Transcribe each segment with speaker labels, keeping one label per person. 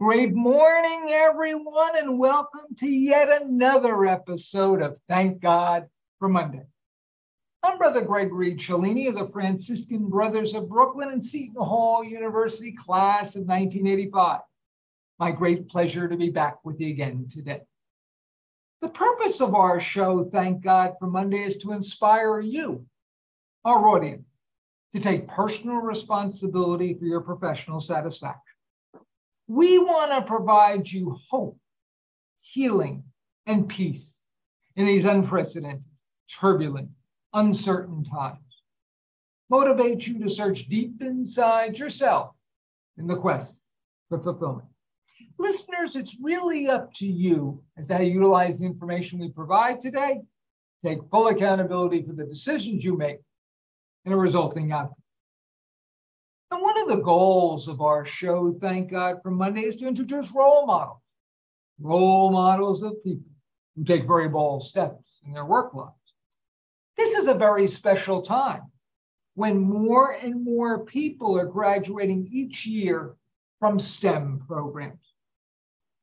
Speaker 1: Great morning, everyone, and welcome to yet another episode of Thank God for Monday. I'm Brother Gregory Cellini of the Franciscan Brothers of Brooklyn and Seton Hall University class of 1985. My great pleasure to be back with you again today. The purpose of our show, Thank God for Monday, is to inspire you, our audience, to take personal responsibility for your professional satisfaction. We want to provide you hope, healing, and peace in these unprecedented, turbulent, uncertain times. Motivate you to search deep inside yourself in the quest for fulfillment. Listeners, it's really up to you as to how you utilize the information we provide today. Take full accountability for the decisions you make and a resulting outcome. And one of the goals of our show, Thank God for Monday, is to introduce role models, role models of people who take very bold steps in their work lives. This is a very special time when more and more people are graduating each year from STEM programs.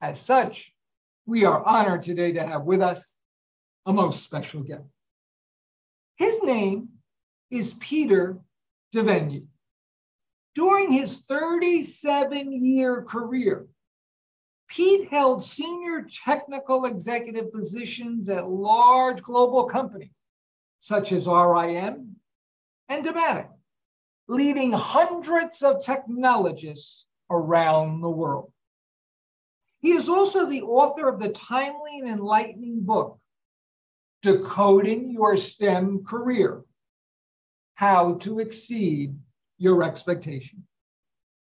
Speaker 1: As such, we are honored today to have with us a most special guest. His name is Peter Devenny. During his 37 year career, Pete held senior technical executive positions at large global companies such as RIM and Dematic, leading hundreds of technologists around the world. He is also the author of the timely and enlightening book, Decoding Your STEM Career How to Exceed Your expectation.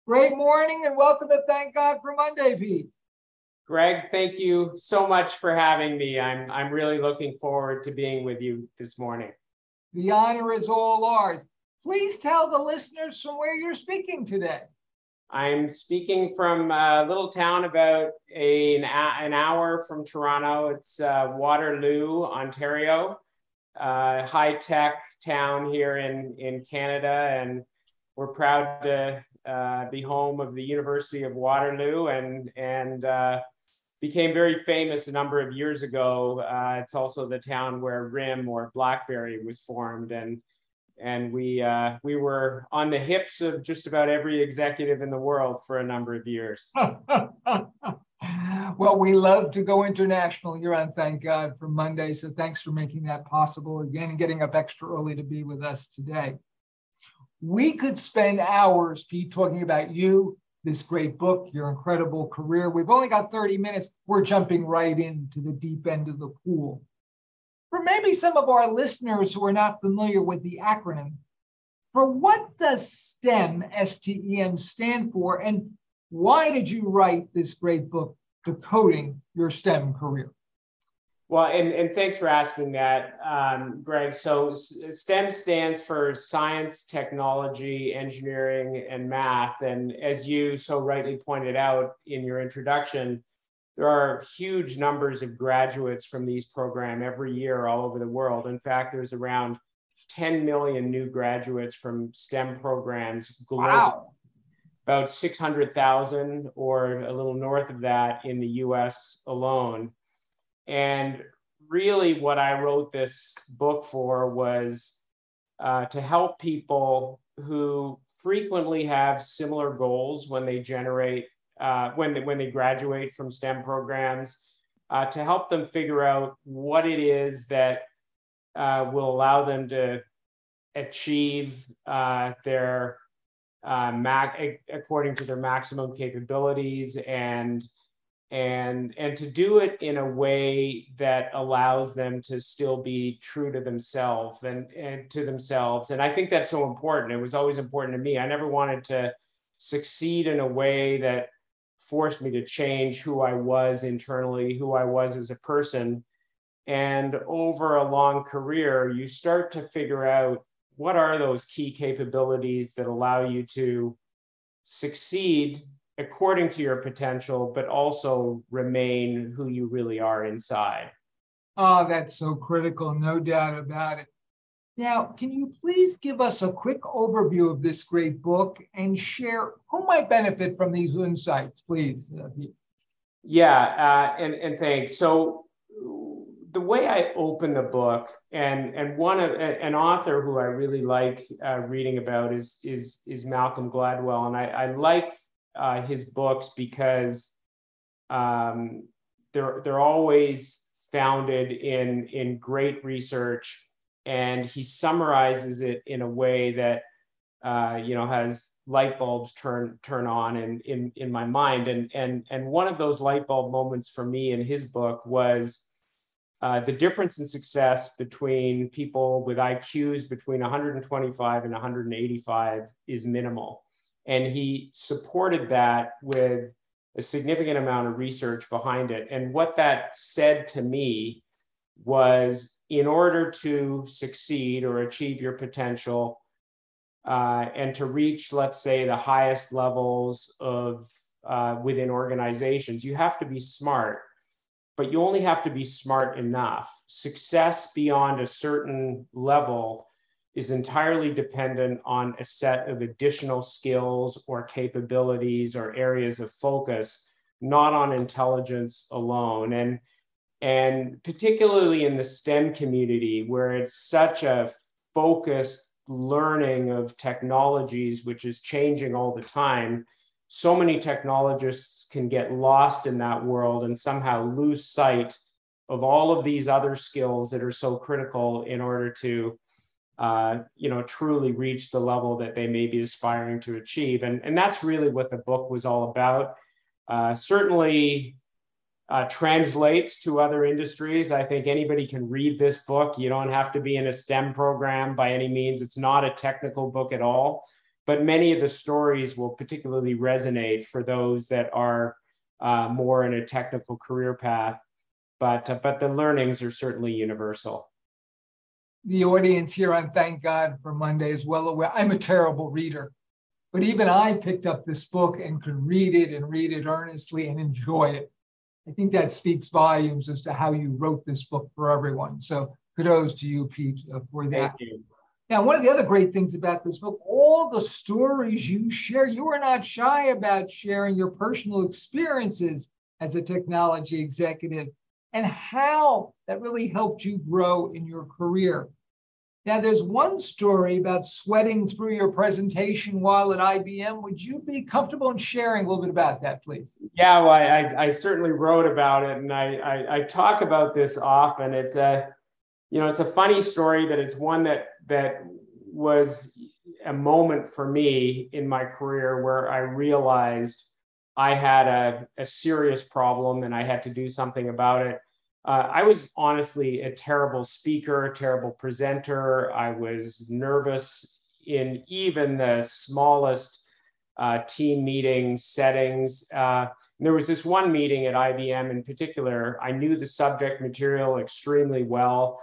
Speaker 1: Great morning and welcome to Thank God for Monday, Pete.
Speaker 2: Greg, thank you so much for having me. I'm, I'm really looking forward to being with you this morning.
Speaker 1: The honor is all ours. Please tell the listeners from where you're speaking today.
Speaker 2: I'm speaking from a little town about a, an, an hour from Toronto. It's uh, Waterloo, Ontario, uh, high tech town here in, in Canada. And we're proud to uh, be home of the University of Waterloo and, and uh, became very famous a number of years ago. Uh, it's also the town where RIM or BlackBerry was formed. And and we uh, we were on the hips of just about every executive in the world for a number of years.
Speaker 1: well, we love to go international. You're on Thank God for Monday, so thanks for making that possible again and getting up extra early to be with us today. We could spend hours, Pete, talking about you, this great book, your incredible career. We've only got 30 minutes. We're jumping right into the deep end of the pool. For maybe some of our listeners who are not familiar with the acronym, for what does STEM, S-T-E-M, stand for, and why did you write this great book, Decoding Your STEM Career?
Speaker 2: Well, and, and thanks for asking that, um, Greg. So STEM stands for science, technology, engineering, and math. And as you so rightly pointed out in your introduction, there are huge numbers of graduates from these programs every year all over the world. In fact, there's around 10 million new graduates from STEM programs globally. Wow. About 600,000 or a little north of that in the US alone. And really, what I wrote this book for was uh, to help people who frequently have similar goals when they generate uh, when, they, when they graduate from STEM programs uh, to help them figure out what it is that uh, will allow them to achieve uh, their uh, mac according to their maximum capabilities and and and to do it in a way that allows them to still be true to themselves and, and to themselves. And i think that's so important. It was always important to me. I never wanted to succeed in a way that forced me to change who I was internally, who I was as a person. And over a long career, you start to figure out what are those key capabilities that allow you to succeed according to your potential, but also remain who you really are inside.
Speaker 1: Oh, that's so critical, no doubt about it. Now, can you please give us a quick overview of this great book and share who might benefit from these insights, please?
Speaker 2: Yeah, uh, and, and thanks. So, the way I open the book, and and one of an author who I really like uh, reading about is is is Malcolm Gladwell, and I, I like uh, his books because um, they're they're always founded in in great research. And he summarizes it in a way that uh, you know has light bulbs turn turn on in in in my mind. And and and one of those light bulb moments for me in his book was uh, the difference in success between people with IQs between 125 and 185 is minimal and he supported that with a significant amount of research behind it and what that said to me was in order to succeed or achieve your potential uh, and to reach, let's say, the highest levels of uh, within organizations, you have to be smart, but you only have to be smart enough. Success beyond a certain level is entirely dependent on a set of additional skills or capabilities or areas of focus, not on intelligence alone. And and particularly in the STEM community, where it's such a focused learning of technologies, which is changing all the time, so many technologists can get lost in that world and somehow lose sight of all of these other skills that are so critical in order to uh, you know truly reach the level that they may be aspiring to achieve and, and that's really what the book was all about uh, certainly uh, translates to other industries. I think anybody can read this book. You don't have to be in a STEM program by any means. It's not a technical book at all, but many of the stories will particularly resonate for those that are uh, more in a technical career path. But, uh, but the learnings are certainly universal.
Speaker 1: The audience here on Thank God for Monday is well aware. I'm a terrible reader, but even I picked up this book and could read it and read it earnestly and enjoy it. I think that speaks volumes as to how you wrote this book for everyone. So kudos to you, Pete, uh, for that. Thank you. Now, one of the other great things about this book, all the stories you share, you are not shy about sharing your personal experiences as a technology executive and how that really helped you grow in your career. Now, there's one story about sweating through your presentation while at IBM. Would you be comfortable in sharing a little bit about that, please?
Speaker 2: Yeah, well, I, I certainly wrote about it, and I, I, I talk about this often. It's a, you know, it's a funny story, but it's one that that was a moment for me in my career where I realized I had a, a serious problem and I had to do something about it uh, I was honestly a terrible speaker, a terrible presenter. I was nervous in even the smallest uh, team meeting settings. Uh, there was this one meeting at IBM in particular. I knew the subject material extremely well.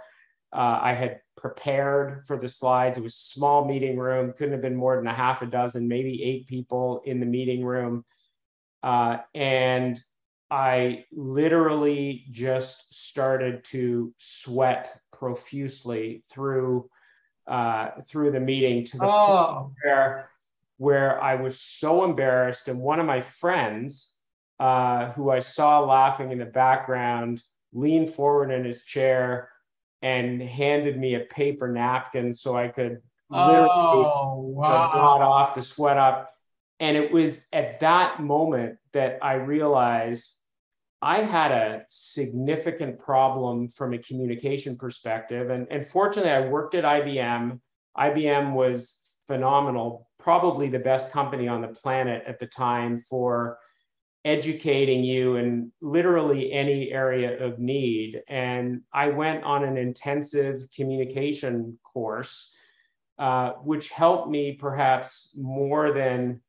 Speaker 2: Uh, I had prepared for the slides. It was a small meeting room, couldn't have been more than a half a dozen, maybe eight people in the meeting room. Uh, and I literally just started to sweat profusely through uh, through the meeting to the oh. point where where I was so embarrassed, and one of my friends uh, who I saw laughing in the background leaned forward in his chair and handed me a paper napkin so I could literally oh, wow. blot off the sweat up. And it was at that moment that I realized I had a significant problem from a communication perspective. And, and fortunately, I worked at IBM. IBM was phenomenal, probably the best company on the planet at the time for educating you in literally any area of need. And I went on an intensive communication course, uh, which helped me perhaps more than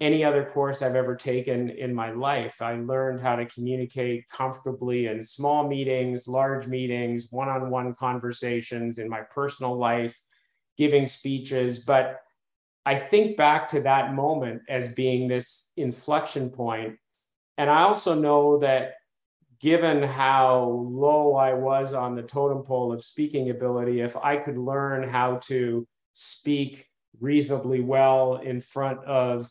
Speaker 2: any other course I've ever taken in my life. I learned how to communicate comfortably in small meetings, large meetings, one on one conversations in my personal life, giving speeches. But I think back to that moment as being this inflection point. And I also know that given how low I was on the totem pole of speaking ability, if I could learn how to speak reasonably well in front of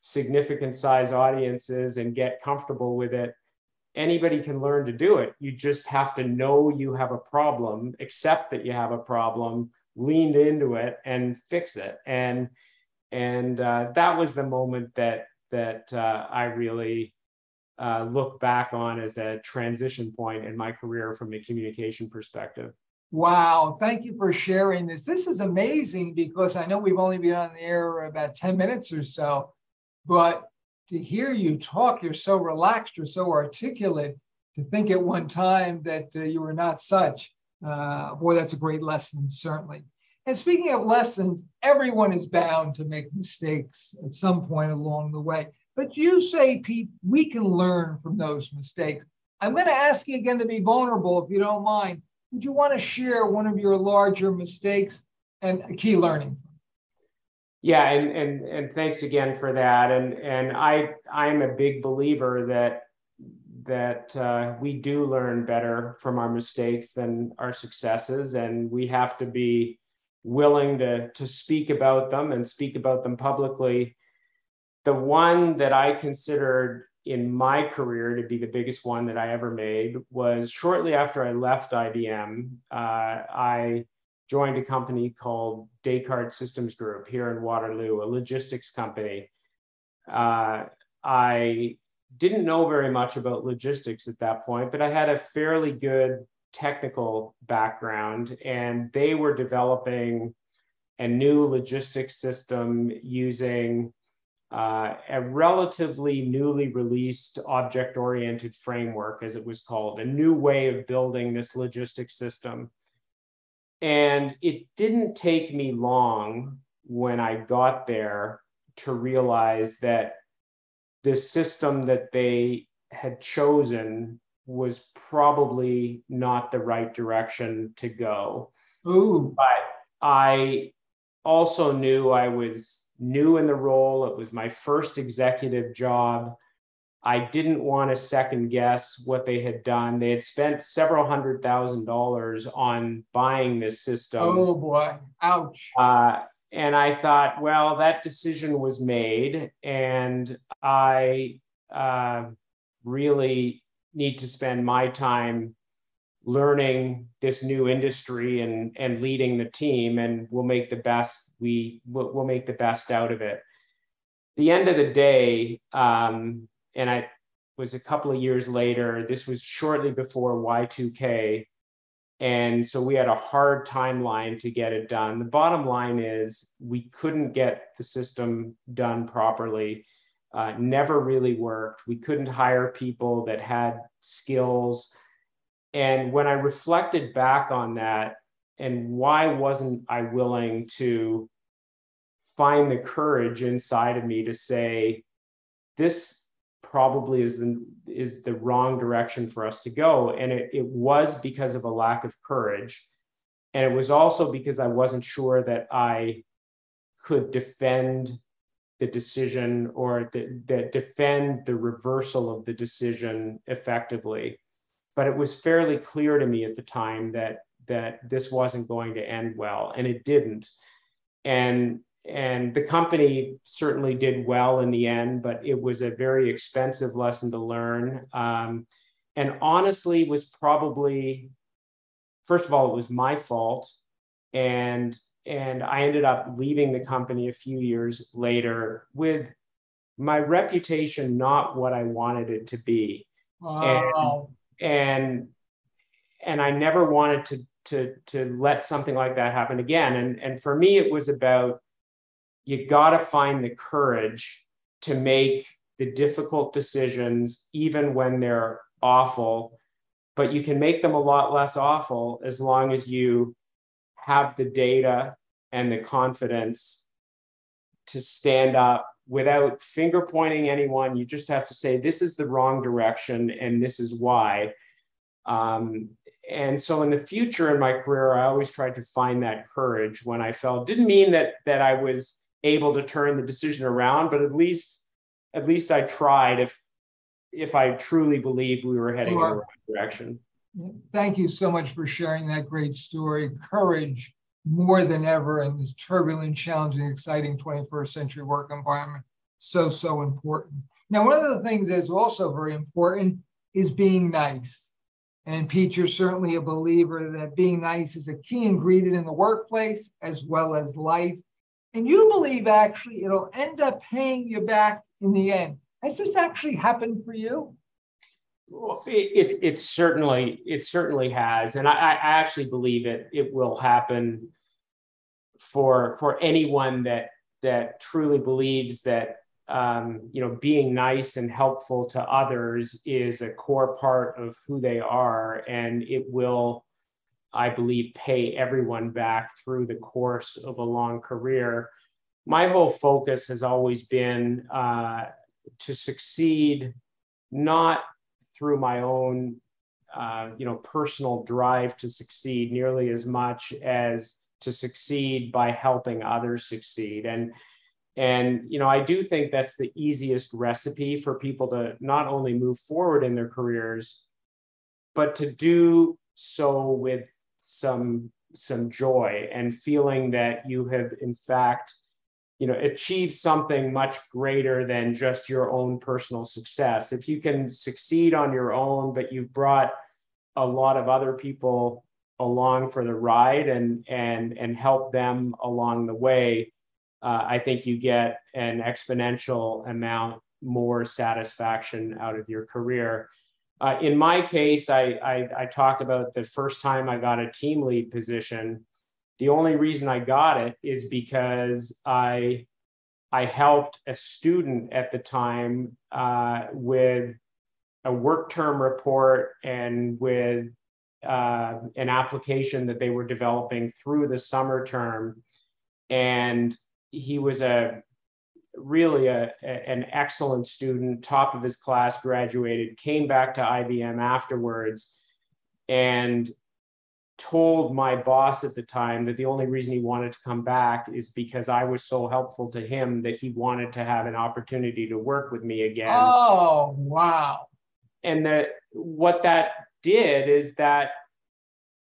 Speaker 2: significant size audiences and get comfortable with it, anybody can learn to do it. You just have to know you have a problem, accept that you have a problem, lean into it, and fix it. And and uh, that was the moment that that uh, I really uh, look back on as a transition point in my career from a communication perspective.
Speaker 1: Wow, thank you for sharing this. This is amazing because I know we've only been on the air about 10 minutes or so, but to hear you talk, you're so relaxed, you're so articulate. To think at one time that uh, you were not such, uh, boy, that's a great lesson, certainly. And speaking of lessons, everyone is bound to make mistakes at some point along the way. But you say, Pete, we can learn from those mistakes. I'm going to ask you again to be vulnerable, if you don't mind. Would you want to share one of your larger mistakes and a key learning?
Speaker 2: Yeah, and and and thanks again for that. And and I I'm a big believer that that uh, we do learn better from our mistakes than our successes, and we have to be willing to to speak about them and speak about them publicly. The one that I considered in my career to be the biggest one that I ever made was shortly after I left IBM. Uh, I joined a company called Descartes Systems Group here in Waterloo, a logistics company. Uh, I didn't know very much about logistics at that point, but I had a fairly good technical background, and they were developing a new logistics system using uh, a relatively newly released object oriented framework, as it was called, a new way of building this logistics system. And it didn't take me long when I got there to realize that the system that they had chosen was probably not the right direction to go.
Speaker 1: Ooh.
Speaker 2: But I also knew I was new in the role. It was my first executive job. I didn't want to second guess what they had done. They had spent several hundred thousand dollars on buying this system.
Speaker 1: Oh boy, ouch.
Speaker 2: Uh, and I thought, well, that decision was made, and I uh, really need to spend my time learning this new industry and and leading the team, and we'll make the best we we'll, we'll make the best out of it. The end of the day, um, and I was a couple of years later. This was shortly before Y2K. And so we had a hard timeline to get it done. The bottom line is we couldn't get the system done properly. Uh, never really worked. We couldn't hire people that had skills. And when I reflected back on that, and why wasn't I willing to find the courage inside of me to say, this probably is the, is the wrong direction for us to go. And it, it was because of a lack of courage. And it was also because I wasn't sure that I could defend the decision or the defend the reversal of the decision effectively. But it was fairly clear to me at the time that that this wasn't going to end well, and it didn't. And and the company certainly did well in the end, but it was a very expensive lesson to learn. Um, and honestly, was probably first of all, it was my fault, and and I ended up leaving the company a few years later with my reputation not what I wanted it to be.
Speaker 1: Wow.
Speaker 2: And, and and I never wanted to to to let something like that happen again. And and for me, it was about you got to find the courage to make the difficult decisions, even when they're awful. But you can make them a lot less awful as long as you have the data and the confidence to stand up without finger pointing anyone. You just have to say, this is the wrong direction and this is why. Um, and so in the future in my career, I always tried to find that courage when I felt didn't mean that that I was able to turn the decision around, but at least at least I tried. If if I truly believed we were heading in the right direction.
Speaker 1: Thank you so much for sharing that great story. Courage more than ever in this turbulent, challenging, exciting 21st century work environment. So, so important. Now, one of the things that's also very important is being nice. And Pete, you're certainly a believer that being nice is a key ingredient in the workplace as well as life. And you believe actually it'll end up paying you back in the end. Has this actually happened for you?
Speaker 2: Well, it, it, it certainly it certainly has, and I, I actually believe it it will happen for for anyone that that truly believes that um, you know being nice and helpful to others is a core part of who they are, and it will, I believe, pay everyone back through the course of a long career. My whole focus has always been uh, to succeed, not through my own uh, you know personal drive to succeed nearly as much as to succeed by helping others succeed and and you know i do think that's the easiest recipe for people to not only move forward in their careers but to do so with some some joy and feeling that you have in fact you know achieve something much greater than just your own personal success. If you can succeed on your own but you've brought a lot of other people along for the ride and and and help them along the way uh, i think you get an exponential amount more satisfaction out of your career uh, in my case I, I i talked about the first time i got a team lead position. The only reason I got it is because I I helped a student at the time uh, with a work term report and with uh, an application that they were developing through the summer term, and he was a really a, a, an excellent student, top of his class, graduated, came back to IBM afterwards, and told my boss at the time that the only reason he wanted to come back is because I was so helpful to him that he wanted to have an opportunity to work with me again.
Speaker 1: Oh, wow.
Speaker 2: And that what that did is that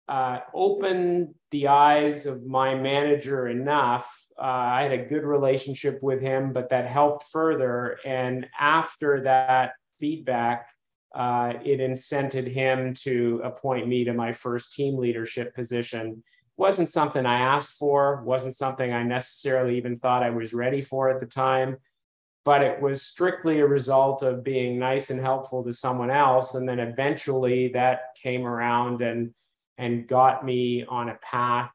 Speaker 2: uh, opened the eyes of my manager enough. Uh, I had a good relationship with him, but that helped further. And after that feedback, uh, it incented him to appoint me to my first team leadership position. Wasn't something I asked for, wasn't something I necessarily even thought I was ready for at the time, but it was strictly a result of being nice and helpful to someone else. And then eventually that came around and and got me on a path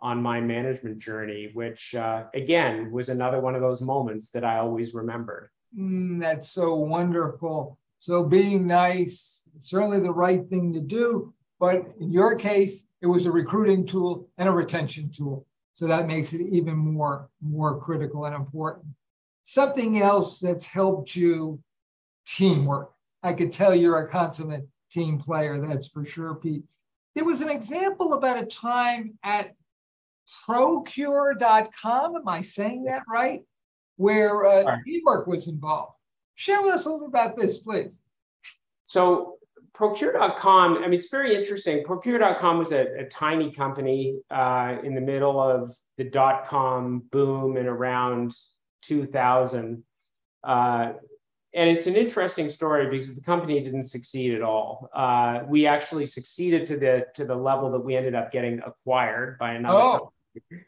Speaker 2: on my management journey, which uh, again was another one of those moments that I always remembered.
Speaker 1: Mm, that's so wonderful. So being nice, certainly the right thing to do. But in your case, it was a recruiting tool and a retention tool. So that makes it even more, more critical and important. Something else that's helped you teamwork. I could tell you're a consummate team player, that's for sure, Pete. There was an example about a time at procure.com. Am I saying that right? Where uh, right. teamwork was involved. Share with us a little about this, please.
Speaker 2: So procure.com, I mean, it's very interesting. Procure.com was a, a tiny company uh, in the middle of the dot com boom in around 2000. Uh, and it's an interesting story because the company didn't succeed at all. Uh, we actually succeeded to the to the level that we ended up getting acquired by another. Oh. Company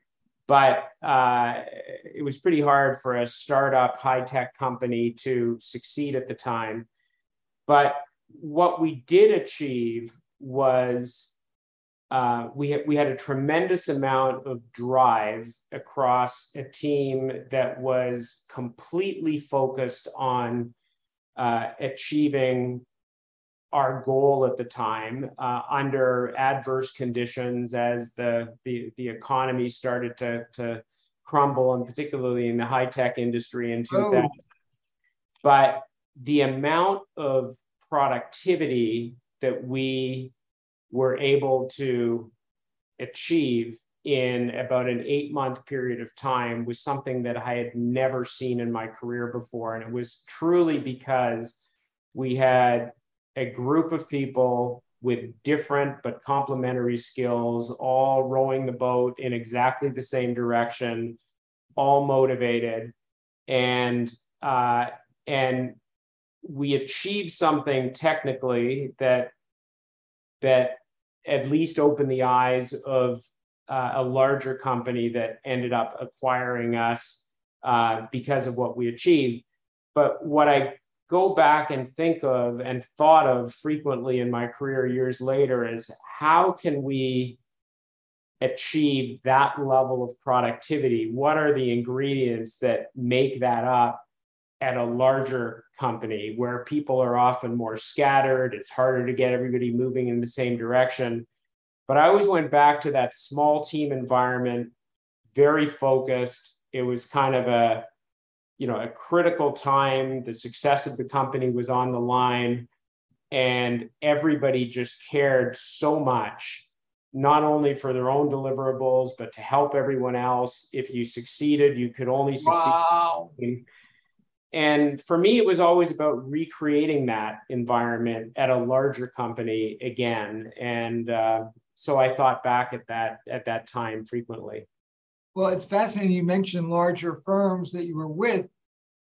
Speaker 2: but uh, it was pretty hard for a startup high tech company to succeed at the time. But what we did achieve was uh, we, had, we had a tremendous amount of drive across a team that was completely focused on uh, achieving our goal at the time uh, under adverse conditions as the, the, the economy started to, to crumble, and particularly in the high tech industry in 2000. Oh. But the amount of productivity that we were able to achieve in about an eight month period of time was something that I had never seen in my career before. And it was truly because we had a group of people with different but complementary skills, all rowing the boat in exactly the same direction, all motivated, and uh, and we achieved something technically that that at least opened the eyes of uh, a larger company that ended up acquiring us uh, because of what we achieved. But what I go back and think of and thought of frequently in my career years later is how can we achieve that level of productivity? What are the ingredients that make that up at a larger company where people are often more scattered? It's harder to get everybody moving in the same direction. But I always went back to that small team environment, very focused. It was kind of a you know, a critical time. The success of the company was on the line, and everybody just cared so much, not only for their own deliverables, but to help everyone else. If you succeeded, you could only succeed. Wow. And for me, it was always about recreating that environment at a larger company again. And uh, so I thought back at that at that time frequently.
Speaker 1: Well, it's fascinating you mentioned larger firms that you were with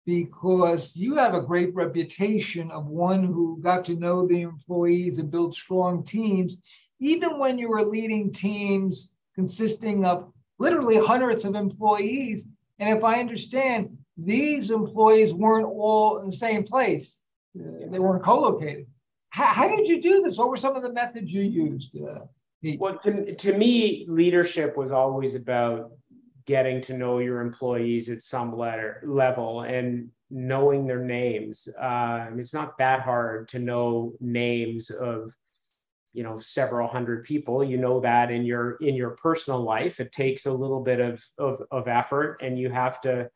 Speaker 1: because you have a great reputation of one who got to know the employees and build strong teams, even when you were leading teams consisting of literally hundreds of employees. And if I understand, these employees weren't all in the same place, uh, they weren't co located. How, how, did you do this? What were some of the methods you used? Uh,
Speaker 2: well, to, to me, leadership was always about getting to know your employees at some letter, level and knowing their names. Uh, it's not that hard to know names of you know several hundred people you know that in your in your personal life it takes a little bit of of, of effort and you have to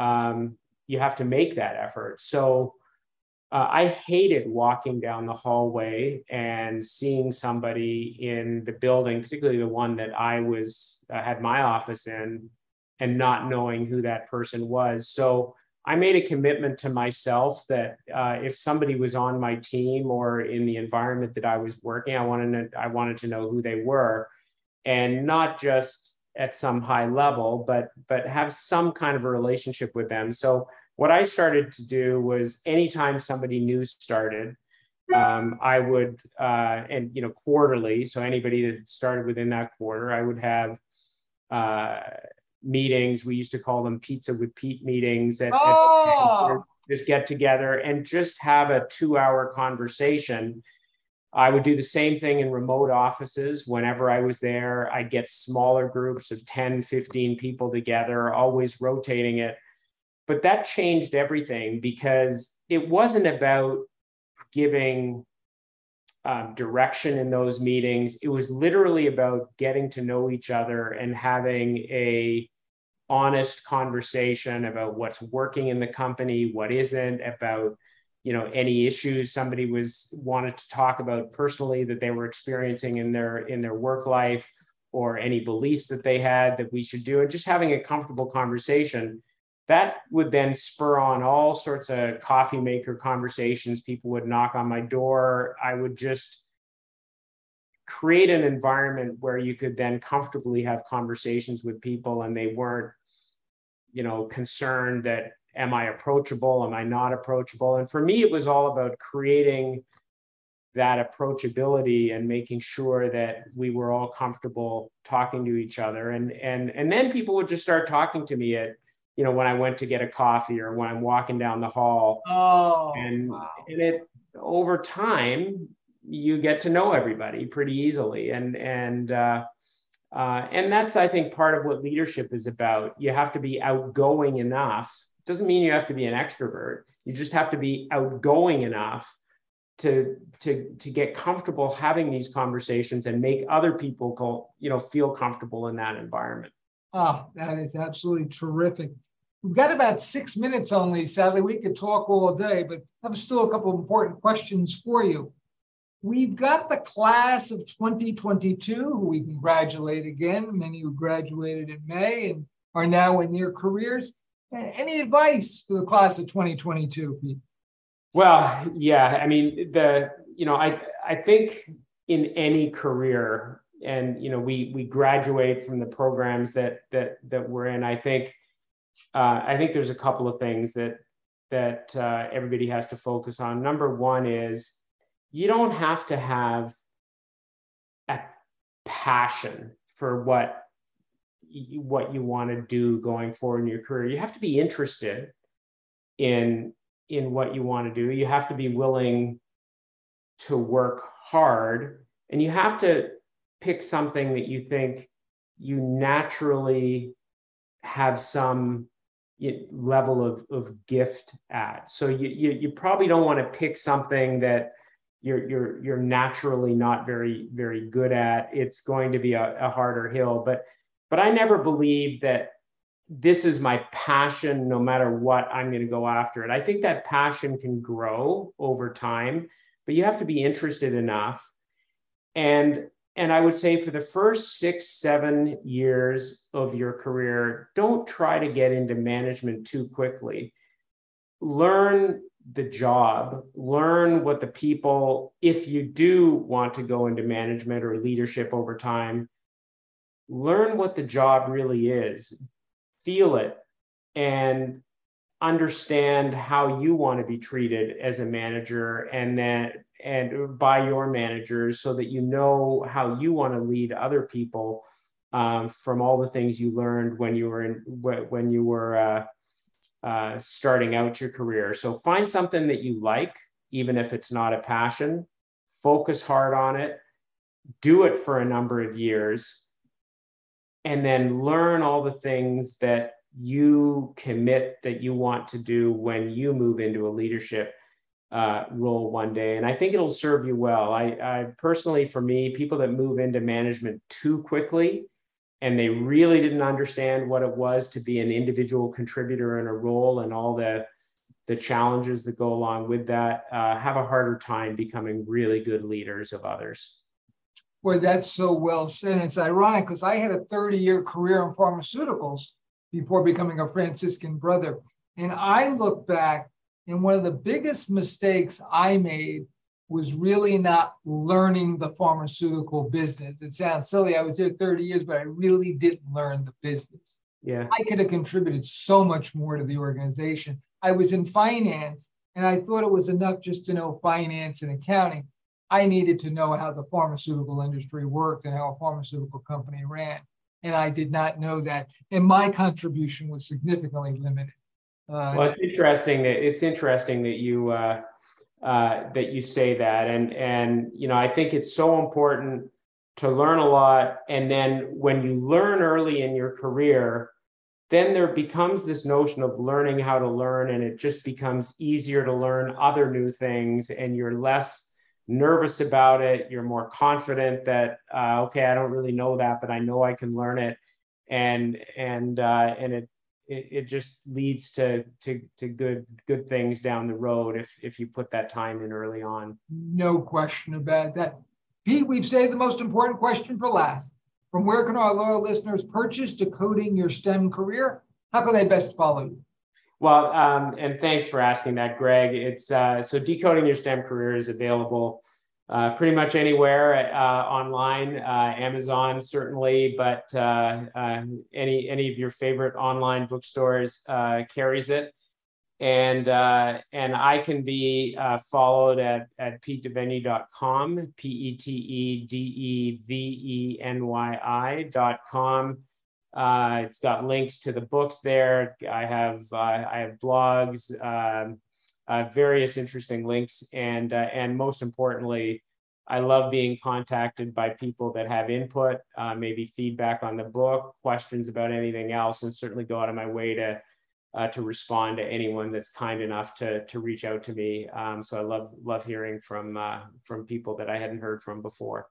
Speaker 2: um, you have to make that effort so uh, I hated walking down the hallway and seeing somebody in the building, particularly the one that I was uh, had my office in, and not knowing who that person was. So I made a commitment to myself that uh, if somebody was on my team or in the environment that I was working, I wanted to, I wanted to know who they were, and not just at some high level, but but have some kind of a relationship with them. So what I started to do was anytime somebody new started, um, I would, uh, and you know, quarterly. So anybody that started within that quarter, I would have uh, meetings. We used to call them pizza with Pete meetings. At, oh. at, just get together and just have a two-hour conversation. I would do the same thing in remote offices. Whenever I was there, I'd get smaller groups of 10, 15 people together, always rotating it but that changed everything because it wasn't about giving um, direction in those meetings. It was literally about getting to know each other and having a honest conversation about what's working in the company, what isn't, about you know any issues somebody was wanted to talk about personally that they were experiencing in their in their work life or any beliefs that they had that we should do and just having a comfortable conversation that would then spur on all sorts of coffee maker conversations. People would knock on my door. I would just create an environment where you could then comfortably have conversations with people and they weren't, you know, concerned that am I approachable? Am I not approachable? And for me, it was all about creating that approachability and making sure that we were all comfortable talking to each other. And and and then people would just start talking to me at you know, when I went to get a coffee or when I'm walking down the hall.
Speaker 1: Oh,
Speaker 2: and, wow. and it over time, you get to know everybody pretty easily. And, and, uh, uh, and that's, I think, part of what leadership is about. You have to be outgoing enough. Doesn't mean you have to be an extrovert. You just have to be outgoing enough to to to get comfortable having these conversations and make other people go, you know, feel comfortable in that environment.
Speaker 1: Oh, that is absolutely terrific. We've got about six minutes only, sadly. We could talk all day, but I have still a couple of important questions for you. We've got the class of 2022, who we congratulate again, many who graduated in May and are now in their careers. Any advice for the class of 2022, Pete?
Speaker 2: Well, yeah, I mean the you know I I think in any career and you know we we graduate from the programs that that that we're in i think uh, i think there's a couple of things that that uh, everybody has to focus on number one is you don't have to have a passion for what what you want to do going forward in your career you have to be interested in in what you want to do you have to be willing to work hard and you have to pick something that you think you naturally have some level of, of gift at. So you, you, you probably don't want to pick something that you're you're you're naturally not very very good at. It's going to be a, a harder hill. But but I never believed that this is my passion no matter what i'm going to go after it i think that passion can grow over time but you have to be interested enough and and I would say for the first six, seven years of your career, don't try to get into management too quickly. Learn the job, learn what the people, if you do want to go into management or leadership over time, learn what the job really is, feel it, and understand how you want to be treated as a manager and then and by your managers so that you know how you want to lead other people um, from all the things you learned when you were in when you were uh, uh, starting out your career. So find something that you like even if it's not a passion. Focus hard on it. Do it for a number of years and then learn all the things that you commit that you want to do when you move into a leadership uh, role one day. And I think it'll serve you well. I, I personally, for me, people that move into management too quickly and they really didn't understand what it was to be an individual contributor in a role and all the the challenges that go along with that uh, have a harder time becoming really good leaders of others.
Speaker 1: Boy, that's so well said. It's ironic because I had a 30 year career in pharmaceuticals before becoming a Franciscan brother. And I look back and one of the biggest mistakes I made was really not learning the pharmaceutical business. It sounds silly. I was there 30 years, but I really didn't learn the business.
Speaker 2: Yeah.
Speaker 1: I could have contributed so much more to the organization. I was in finance and I thought it was enough just to know finance and accounting. I needed to know how the pharmaceutical industry worked and how a pharmaceutical company ran. And I did not know that. And my contribution was significantly limited.
Speaker 2: Uh, well, it's interesting that it's interesting that you uh, uh, that you say that, and and you know I think it's so important to learn a lot, and then when you learn early in your career, then there becomes this notion of learning how to learn, and it just becomes easier to learn other new things, and you're less nervous about it. You're more confident that uh, okay, I don't really know that, but I know I can learn it, and and uh, and it it, it just leads to, to to good good things down the road if if you put that time in early on.
Speaker 1: No question about that. Pete, we've saved the most important question for last. From where can our loyal listeners purchase Decoding Your STEM Career? How can they best follow you?
Speaker 2: Well, um, and thanks for asking that, Greg. It's uh, so Decoding Your STEM Career is available uh, pretty much anywhere uh, online, uh, Amazon certainly, but uh, uh, any any of your favorite online bookstores uh, carries it. And and I can be followed at at petedevenny.com, p e t e d e v e n y i.com. Uh, it's got links to the books there. I have I have blogs. Um, uh, various interesting links, and uh, and most importantly, I love being contacted by people that have input, uh, maybe feedback on the book, questions about anything else, and certainly go out of my way to uh, to respond to anyone that's kind enough to to reach out to me. Um, so I love love hearing from uh, from people that I hadn't heard from before.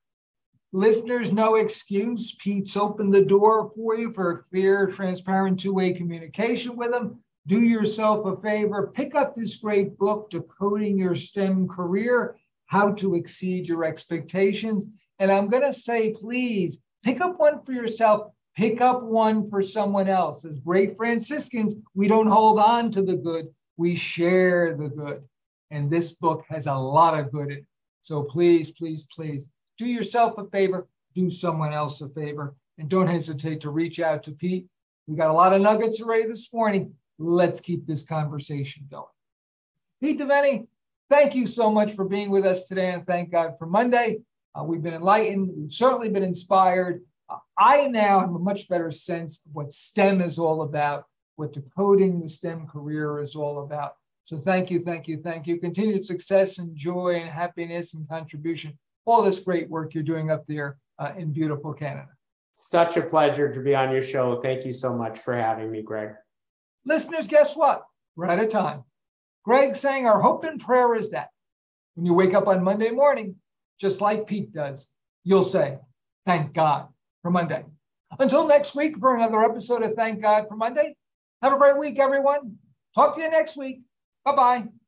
Speaker 1: Listeners, no excuse. Pete's opened the door for you for clear, transparent two-way communication with him do yourself a favor, pick up this great book, Decoding Your STEM Career How to Exceed Your Expectations. And I'm going to say, please pick up one for yourself, pick up one for someone else. As great Franciscans, we don't hold on to the good, we share the good. And this book has a lot of good in it. So please, please, please do yourself a favor, do someone else a favor, and don't hesitate to reach out to Pete. We got a lot of nuggets already this morning. Let's keep this conversation going. Pete Devenny, thank you so much for being with us today, and thank God for Monday. Uh, we've been enlightened. We've certainly been inspired. Uh, I now have a much better sense of what STEM is all about, what decoding the STEM career is all about. So thank you, thank you, thank you. Continued success and joy and happiness and contribution. All this great work you're doing up there uh, in beautiful Canada.
Speaker 2: Such a pleasure to be on your show. Thank you so much for having me, Greg.
Speaker 1: Listeners, guess what? We're out of time. Greg saying our hope and prayer is that when you wake up on Monday morning, just like Pete does, you'll say, Thank God for Monday. Until next week for another episode of Thank God for Monday, have a great week, everyone. Talk to you next week. Bye bye.